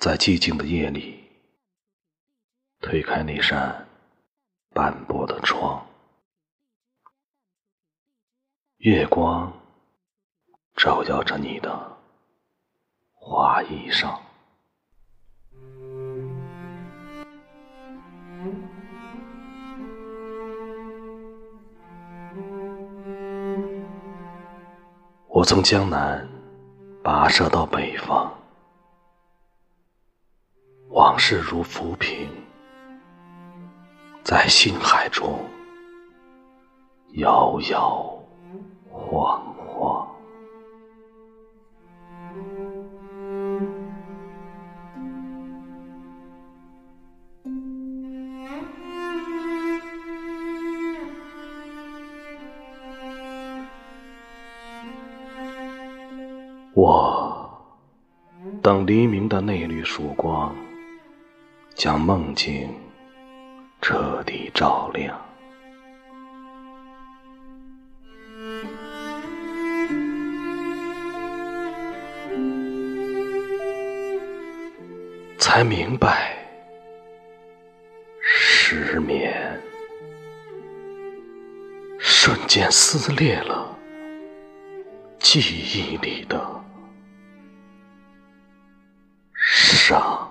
在寂静的夜里，推开那扇斑驳的窗，月光照耀着你的花衣裳。我从江南跋涉到北方，往事如浮萍，在心海中摇摇晃晃。我等黎明的那缕曙光，将梦境彻底照亮。才明白，失眠瞬间撕裂了记忆里的伤。